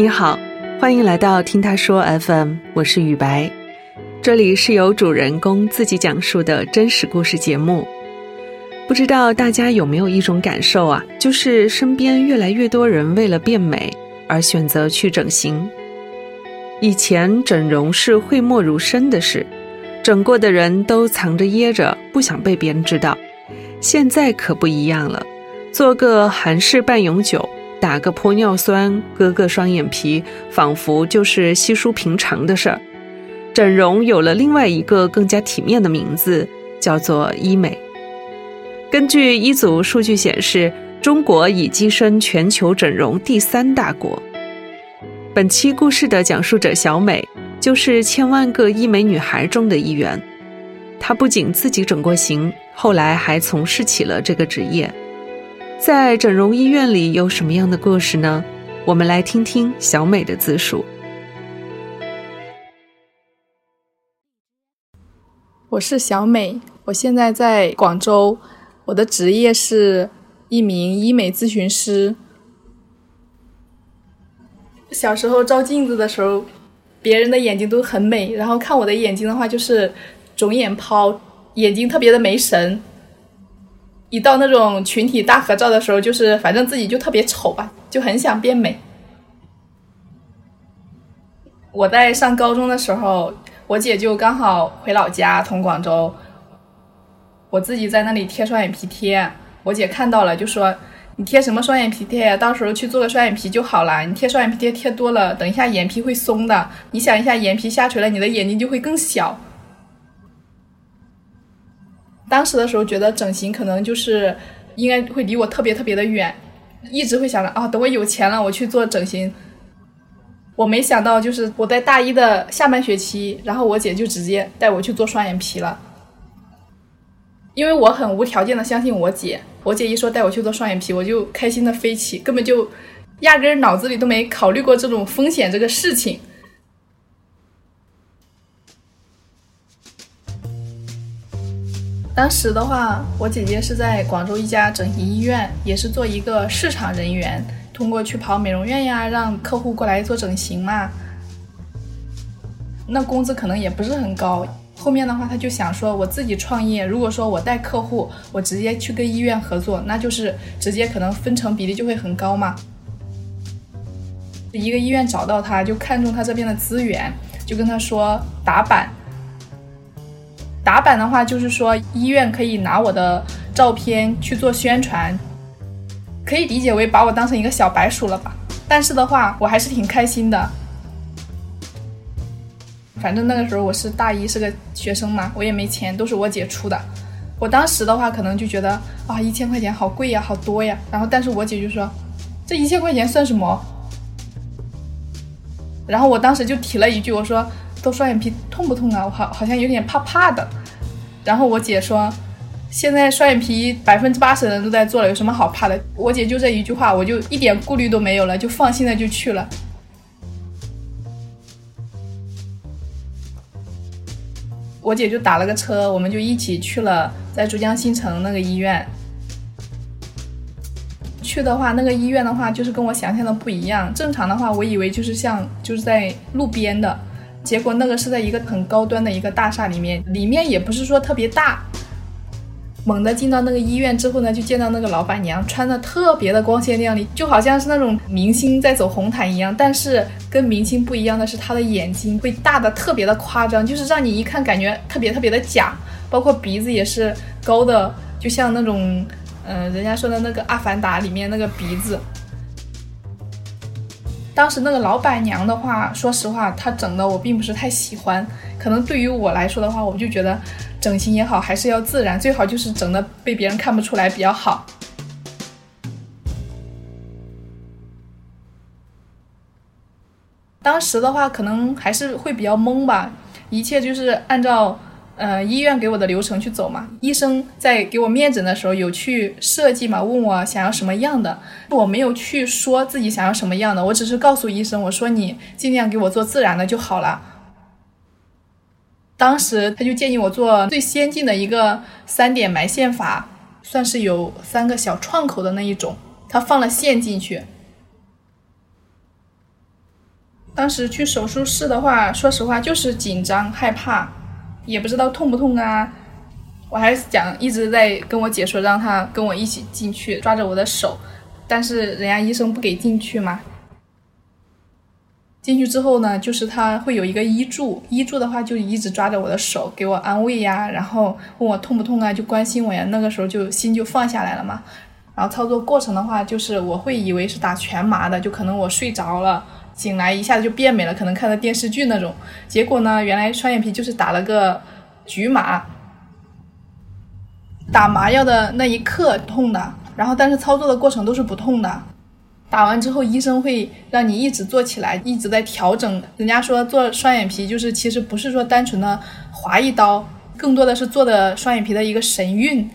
你好，欢迎来到听他说 FM，我是雨白，这里是由主人公自己讲述的真实故事节目。不知道大家有没有一种感受啊，就是身边越来越多人为了变美而选择去整形。以前整容是讳莫如深的事，整过的人都藏着掖着，不想被别人知道。现在可不一样了，做个韩式半永久。打个玻尿酸，割个双眼皮，仿佛就是稀疏平常的事儿。整容有了另外一个更加体面的名字，叫做医美。根据一组数据显示，中国已跻身全球整容第三大国。本期故事的讲述者小美，就是千万个医美女孩中的一员。她不仅自己整过形，后来还从事起了这个职业。在整容医院里有什么样的故事呢？我们来听听小美的自述。我是小美，我现在在广州，我的职业是一名医美咨询师。小时候照镜子的时候，别人的眼睛都很美，然后看我的眼睛的话，就是肿眼泡，眼睛特别的没神。一到那种群体大合照的时候，就是反正自己就特别丑吧，就很想变美。我在上高中的时候，我姐就刚好回老家，从广州。我自己在那里贴双眼皮贴，我姐看到了就说：“你贴什么双眼皮贴呀？到时候去做个双眼皮就好了。你贴双眼皮贴贴多了，等一下眼皮会松的。你想一下，眼皮下垂了，你的眼睛就会更小。”当时的时候觉得整形可能就是应该会离我特别特别的远，一直会想着啊，等我有钱了我去做整形。我没想到就是我在大一的下半学期，然后我姐就直接带我去做双眼皮了。因为我很无条件的相信我姐，我姐一说带我去做双眼皮，我就开心的飞起，根本就压根脑子里都没考虑过这种风险这个事情。当时的话，我姐姐是在广州一家整形医院，也是做一个市场人员，通过去跑美容院呀，让客户过来做整形嘛。那工资可能也不是很高。后面的话，他就想说，我自己创业，如果说我带客户，我直接去跟医院合作，那就是直接可能分成比例就会很高嘛。一个医院找到他，就看中他这边的资源，就跟他说打板。打板的话，就是说医院可以拿我的照片去做宣传，可以理解为把我当成一个小白鼠了吧。但是的话，我还是挺开心的。反正那个时候我是大一，是个学生嘛，我也没钱，都是我姐出的。我当时的话，可能就觉得啊，一千块钱好贵呀，好多呀。然后，但是我姐就说，这一千块钱算什么？然后我当时就提了一句，我说。做双眼皮痛不痛啊？我好好像有点怕怕的。然后我姐说，现在双眼皮百分之八十的人都在做了，有什么好怕的？我姐就这一句话，我就一点顾虑都没有了，就放心的就去了。我姐就打了个车，我们就一起去了，在珠江新城那个医院。去的话，那个医院的话，就是跟我想象的不一样。正常的话，我以为就是像就是在路边的。结果那个是在一个很高端的一个大厦里面，里面也不是说特别大。猛地进到那个医院之后呢，就见到那个老板娘穿的特别的光鲜亮丽，就好像是那种明星在走红毯一样。但是跟明星不一样的是，她的眼睛会大的特别的夸张，就是让你一看感觉特别特别的假。包括鼻子也是高的，就像那种，嗯，人家说的那个《阿凡达》里面那个鼻子。当时那个老板娘的话，说实话，她整的我并不是太喜欢。可能对于我来说的话，我就觉得整形也好，还是要自然，最好就是整的被别人看不出来比较好。当时的话，可能还是会比较懵吧，一切就是按照。呃，医院给我的流程去走嘛。医生在给我面诊的时候有去设计嘛，问我想要什么样的，我没有去说自己想要什么样的，我只是告诉医生，我说你尽量给我做自然的就好了。当时他就建议我做最先进的一个三点埋线法，算是有三个小创口的那一种，他放了线进去。当时去手术室的话，说实话就是紧张害怕，也不知道痛不痛啊。我还是讲一直在跟我姐说，让她跟我一起进去，抓着我的手，但是人家医生不给进去嘛。进去之后呢，就是他会有一个医助，医助的话就一直抓着我的手给我安慰呀，然后问我痛不痛啊，就关心我呀。那个时候就心就放下来了嘛。然后操作过程的话，就是我会以为是打全麻的，就可能我睡着了，醒来一下子就变美了，可能看的电视剧那种。结果呢，原来双眼皮就是打了个局麻，打麻药的那一刻痛的，然后但是操作的过程都是不痛的。打完之后，医生会让你一直做起来，一直在调整。人家说做双眼皮就是其实不是说单纯的划一刀，更多的是做的双眼皮的一个神韵。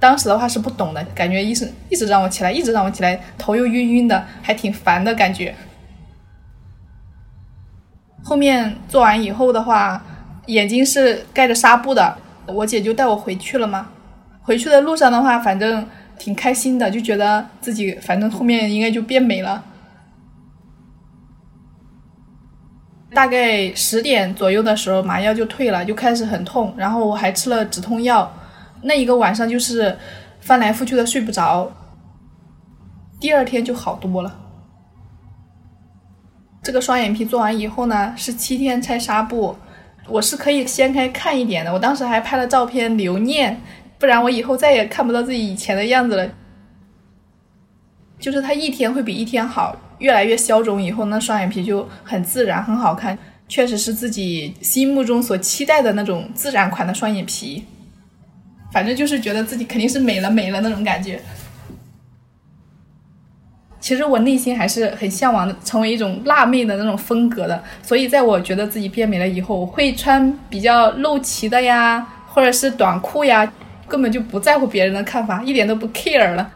当时的话是不懂的，感觉医生一直让我起来，一直让我起来，头又晕晕的，还挺烦的感觉。后面做完以后的话，眼睛是盖着纱布的，我姐就带我回去了嘛。回去的路上的话，反正。挺开心的，就觉得自己反正后面应该就变美了。大概十点左右的时候，麻药就退了，就开始很痛，然后我还吃了止痛药。那一个晚上就是翻来覆去的睡不着，第二天就好多了。这个双眼皮做完以后呢，是七天拆纱布，我是可以掀开看一点的。我当时还拍了照片留念。不然我以后再也看不到自己以前的样子了。就是它一天会比一天好，越来越消肿以后，那双眼皮就很自然，很好看，确实是自己心目中所期待的那种自然款的双眼皮。反正就是觉得自己肯定是美了美了那种感觉。其实我内心还是很向往，成为一种辣妹的那种风格的。所以在我觉得自己变美了以后，我会穿比较露脐的呀，或者是短裤呀。根本就不在乎别人的看法，一点都不 care 了。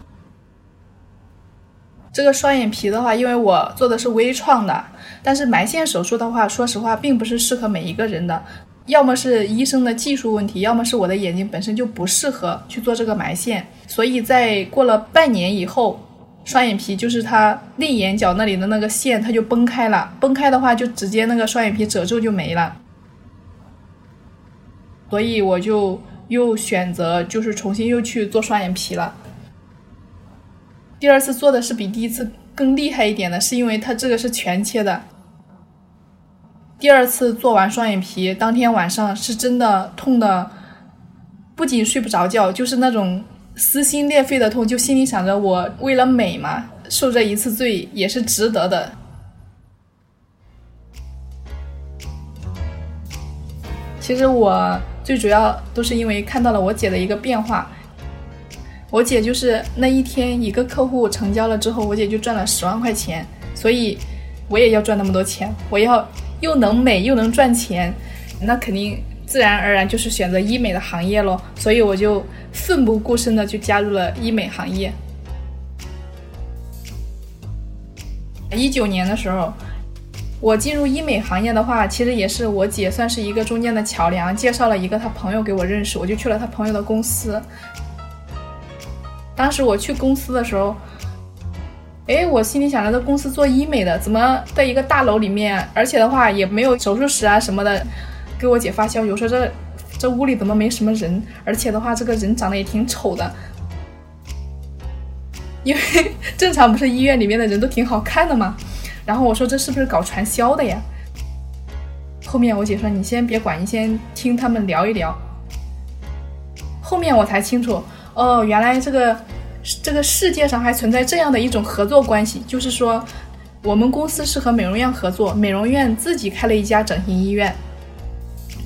这个双眼皮的话，因为我做的是微创的，但是埋线手术的话，说实话并不是适合每一个人的，要么是医生的技术问题，要么是我的眼睛本身就不适合去做这个埋线。所以在过了半年以后，双眼皮就是它内眼角那里的那个线，它就崩开了。崩开的话，就直接那个双眼皮褶皱就没了。所以我就。又选择就是重新又去做双眼皮了。第二次做的是比第一次更厉害一点的，是因为它这个是全切的。第二次做完双眼皮，当天晚上是真的痛的，不仅睡不着觉，就是那种撕心裂肺的痛，就心里想着我为了美嘛，受这一次罪也是值得的。其实我。最主要都是因为看到了我姐的一个变化，我姐就是那一天一个客户成交了之后，我姐就赚了十万块钱，所以我也要赚那么多钱，我要又能美又能赚钱，那肯定自然而然就是选择医美的行业咯，所以我就奋不顾身的就加入了医美行业。一九年的时候。我进入医美行业的话，其实也是我姐算是一个中间的桥梁，介绍了一个她朋友给我认识，我就去了她朋友的公司。当时我去公司的时候，哎，我心里想着这公司做医美的，怎么在一个大楼里面，而且的话也没有手术室啊什么的，给我姐发消息，我说这这屋里怎么没什么人？而且的话，这个人长得也挺丑的，因为正常不是医院里面的人都挺好看的吗？然后我说这是不是搞传销的呀？后面我姐说你先别管，你先听他们聊一聊。后面我才清楚，哦，原来这个这个世界上还存在这样的一种合作关系，就是说我们公司是和美容院合作，美容院自己开了一家整形医院，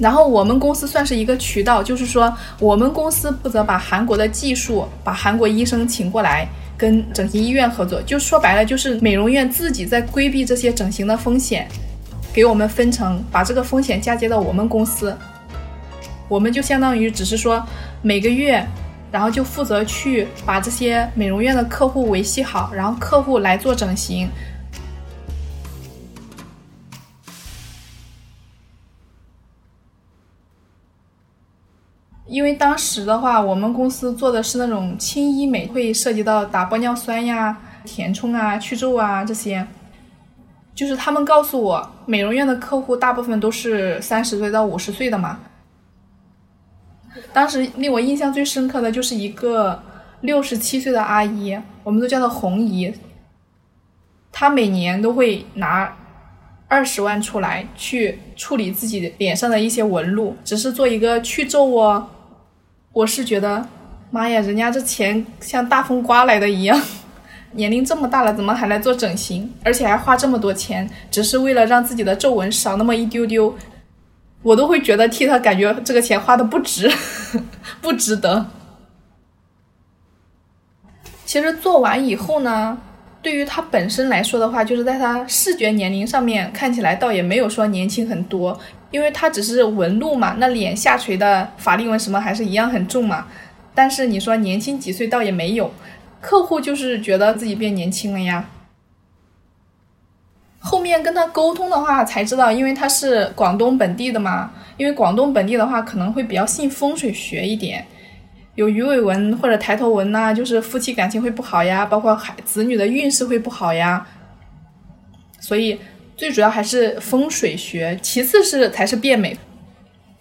然后我们公司算是一个渠道，就是说我们公司负责把韩国的技术，把韩国医生请过来。跟整形医院合作，就说白了就是美容院自己在规避这些整形的风险，给我们分成，把这个风险嫁接到我们公司，我们就相当于只是说每个月，然后就负责去把这些美容院的客户维系好，然后客户来做整形。因为当时的话，我们公司做的是那种轻医美，会涉及到打玻尿酸呀、填充啊、去皱啊这些。就是他们告诉我，美容院的客户大部分都是三十岁到五十岁的嘛。当时令我印象最深刻的就是一个六十七岁的阿姨，我们都叫她红姨。她每年都会拿二十万出来去处理自己脸上的一些纹路，只是做一个去皱哦。我是觉得，妈呀，人家这钱像大风刮来的一样。年龄这么大了，怎么还来做整形？而且还花这么多钱，只是为了让自己的皱纹少那么一丢丢，我都会觉得替他感觉这个钱花的不值，不值得。其实做完以后呢，对于他本身来说的话，就是在他视觉年龄上面看起来倒也没有说年轻很多，因为他只是纹路嘛，那脸下垂的法令纹什么还是一样很重嘛。但是你说年轻几岁倒也没有。客户就是觉得自己变年轻了呀。后面跟他沟通的话才知道，因为他是广东本地的嘛。因为广东本地的话可能会比较信风水学一点，有鱼尾纹或者抬头纹呐，就是夫妻感情会不好呀，包括孩子女的运势会不好呀。所以最主要还是风水学，其次是才是变美。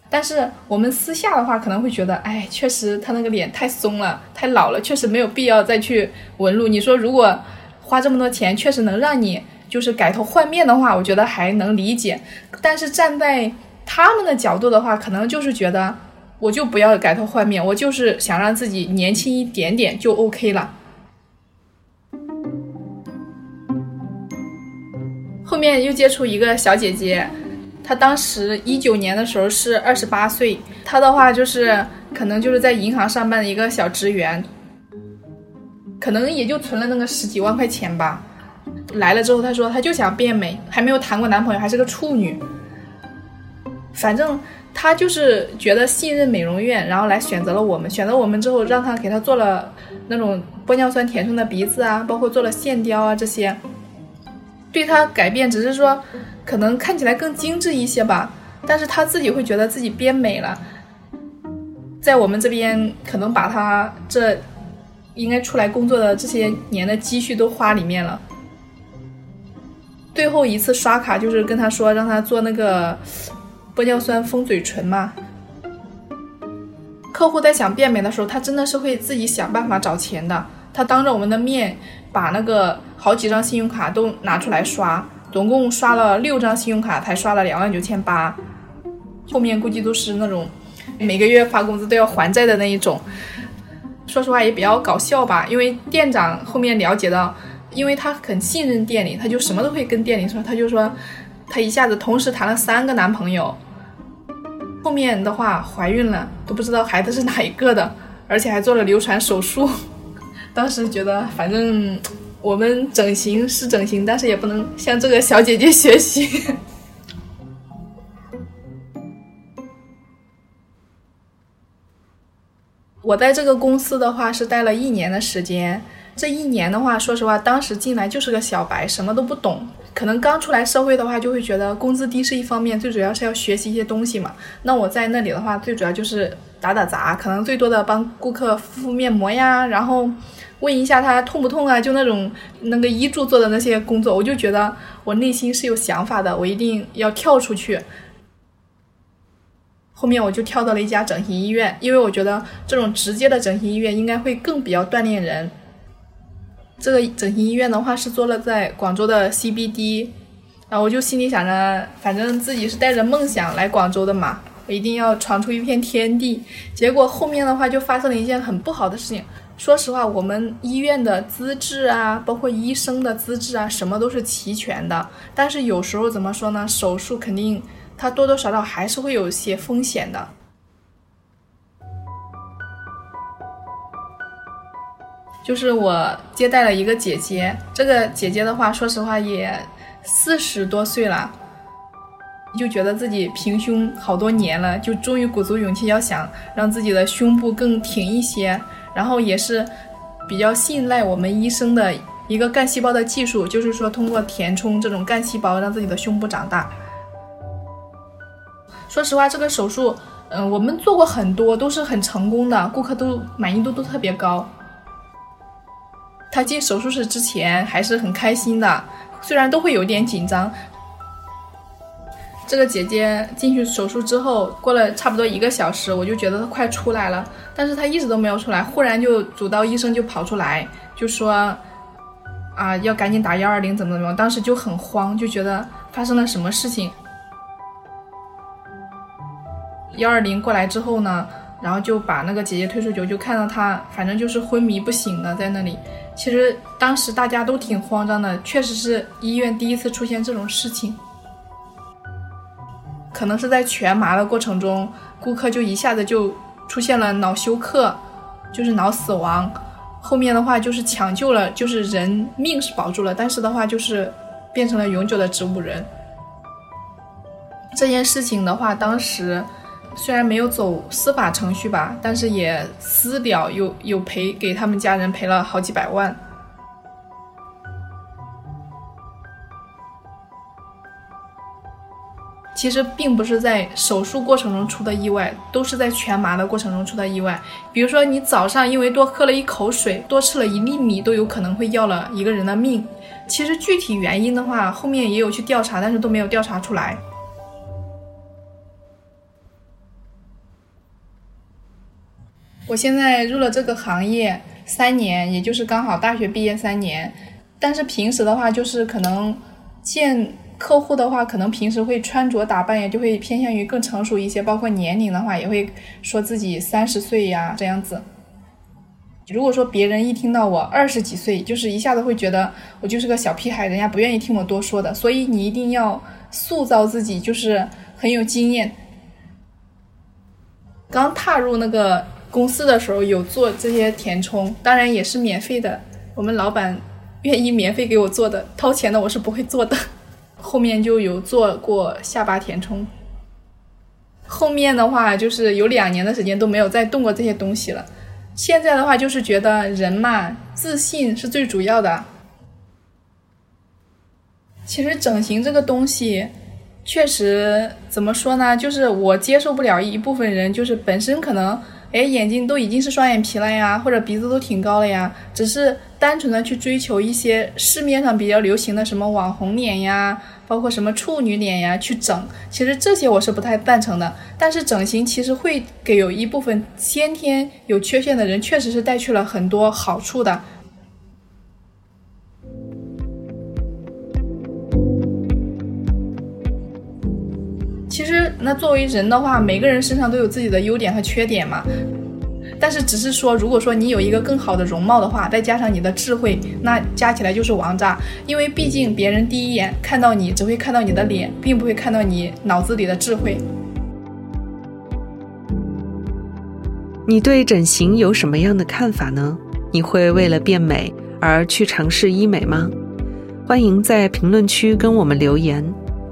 但是我们私下的话可能会觉得，哎，确实他那个脸太松了，太老了，确实没有必要再去纹路。你说如果花这么多钱，确实能让你就是改头换面的话，我觉得还能理解。但是站在他们的角度的话，可能就是觉得我就不要改头换面，我就是想让自己年轻一点点就 OK 了。后面又接触一个小姐姐。她当时一九年的时候是二十八岁，她的话就是可能就是在银行上班的一个小职员，可能也就存了那个十几万块钱吧。来了之后，他说他就想变美，还没有谈过男朋友，还是个处女。反正他就是觉得信任美容院，然后来选择了我们。选择我们之后，让他给他做了那种玻尿酸填充的鼻子啊，包括做了线雕啊这些，对他改变只是说。可能看起来更精致一些吧，但是他自己会觉得自己变美了，在我们这边可能把他这应该出来工作的这些年的积蓄都花里面了。最后一次刷卡就是跟他说让他做那个玻尿酸丰嘴唇嘛。客户在想变美的时候，他真的是会自己想办法找钱的。他当着我们的面把那个好几张信用卡都拿出来刷。总共刷了六张信用卡，才刷了两万九千八，后面估计都是那种每个月发工资都要还债的那一种。说实话也比较搞笑吧，因为店长后面了解到，因为他很信任店里，他就什么都会跟店里说。他就说，他一下子同时谈了三个男朋友，后面的话怀孕了都不知道孩子是哪一个的，而且还做了流产手术。当时觉得反正。我们整形是整形，但是也不能向这个小姐姐学习。我在这个公司的话是待了一年的时间，这一年的话，说实话，当时进来就是个小白，什么都不懂。可能刚出来社会的话，就会觉得工资低是一方面，最主要是要学习一些东西嘛。那我在那里的话，最主要就是打打杂，可能最多的帮顾客敷敷面膜呀，然后。问一下他痛不痛啊？就那种那个医助做的那些工作，我就觉得我内心是有想法的，我一定要跳出去。后面我就跳到了一家整形医院，因为我觉得这种直接的整形医院应该会更比较锻炼人。这个整形医院的话是做了在广州的 CBD，然后我就心里想着，反正自己是带着梦想来广州的嘛，我一定要闯出一片天地。结果后面的话就发生了一件很不好的事情。说实话，我们医院的资质啊，包括医生的资质啊，什么都是齐全的。但是有时候怎么说呢？手术肯定它多多少少还是会有一些风险的。就是我接待了一个姐姐，这个姐姐的话，说实话也四十多岁了，就觉得自己平胸好多年了，就终于鼓足勇气要想让自己的胸部更挺一些。然后也是比较信赖我们医生的一个干细胞的技术，就是说通过填充这种干细胞，让自己的胸部长大。说实话，这个手术，嗯，我们做过很多，都是很成功的，顾客都满意度都特别高。他进手术室之前还是很开心的，虽然都会有点紧张。这个姐姐进去手术之后，过了差不多一个小时，我就觉得她快出来了，但是她一直都没有出来。忽然就主刀医生就跑出来，就说：“啊，要赶紧打幺二零，怎么怎么？”当时就很慌，就觉得发生了什么事情。幺二零过来之后呢，然后就把那个姐姐推出去，就看到她，反正就是昏迷不醒的在那里。其实当时大家都挺慌张的，确实是医院第一次出现这种事情。可能是在全麻的过程中，顾客就一下子就出现了脑休克，就是脑死亡。后面的话就是抢救了，就是人命是保住了，但是的话就是变成了永久的植物人。这件事情的话，当时虽然没有走司法程序吧，但是也私了，有有赔给他们家人赔了好几百万。其实并不是在手术过程中出的意外，都是在全麻的过程中出的意外。比如说，你早上因为多喝了一口水，多吃了一粒米，都有可能会要了一个人的命。其实具体原因的话，后面也有去调查，但是都没有调查出来。我现在入了这个行业三年，也就是刚好大学毕业三年，但是平时的话，就是可能见。客户的话，可能平时会穿着打扮也就会偏向于更成熟一些，包括年龄的话，也会说自己三十岁呀这样子。如果说别人一听到我二十几岁，就是一下子会觉得我就是个小屁孩，人家不愿意听我多说的。所以你一定要塑造自己，就是很有经验。刚踏入那个公司的时候，有做这些填充，当然也是免费的，我们老板愿意免费给我做的，掏钱的我是不会做的。后面就有做过下巴填充，后面的话就是有两年的时间都没有再动过这些东西了。现在的话就是觉得人嘛，自信是最主要的。其实整形这个东西，确实怎么说呢？就是我接受不了一部分人，就是本身可能。哎，眼睛都已经是双眼皮了呀，或者鼻子都挺高了呀，只是单纯的去追求一些市面上比较流行的什么网红脸呀，包括什么处女脸呀，去整。其实这些我是不太赞成的。但是整形其实会给有一部分先天有缺陷的人，确实是带去了很多好处的。那作为人的话，每个人身上都有自己的优点和缺点嘛。但是，只是说，如果说你有一个更好的容貌的话，再加上你的智慧，那加起来就是王炸。因为毕竟别人第一眼看到你，只会看到你的脸，并不会看到你脑子里的智慧。你对整形有什么样的看法呢？你会为了变美而去尝试医美吗？欢迎在评论区跟我们留言。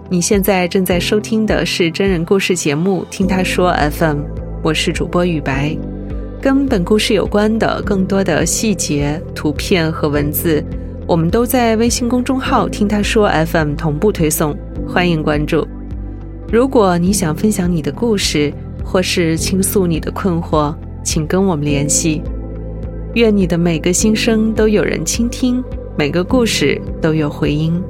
你现在正在收听的是真人故事节目《听他说 FM》，我是主播雨白。跟本故事有关的更多的细节、图片和文字，我们都在微信公众号“听他说 FM” 同步推送，欢迎关注。如果你想分享你的故事，或是倾诉你的困惑，请跟我们联系。愿你的每个心声都有人倾听，每个故事都有回音。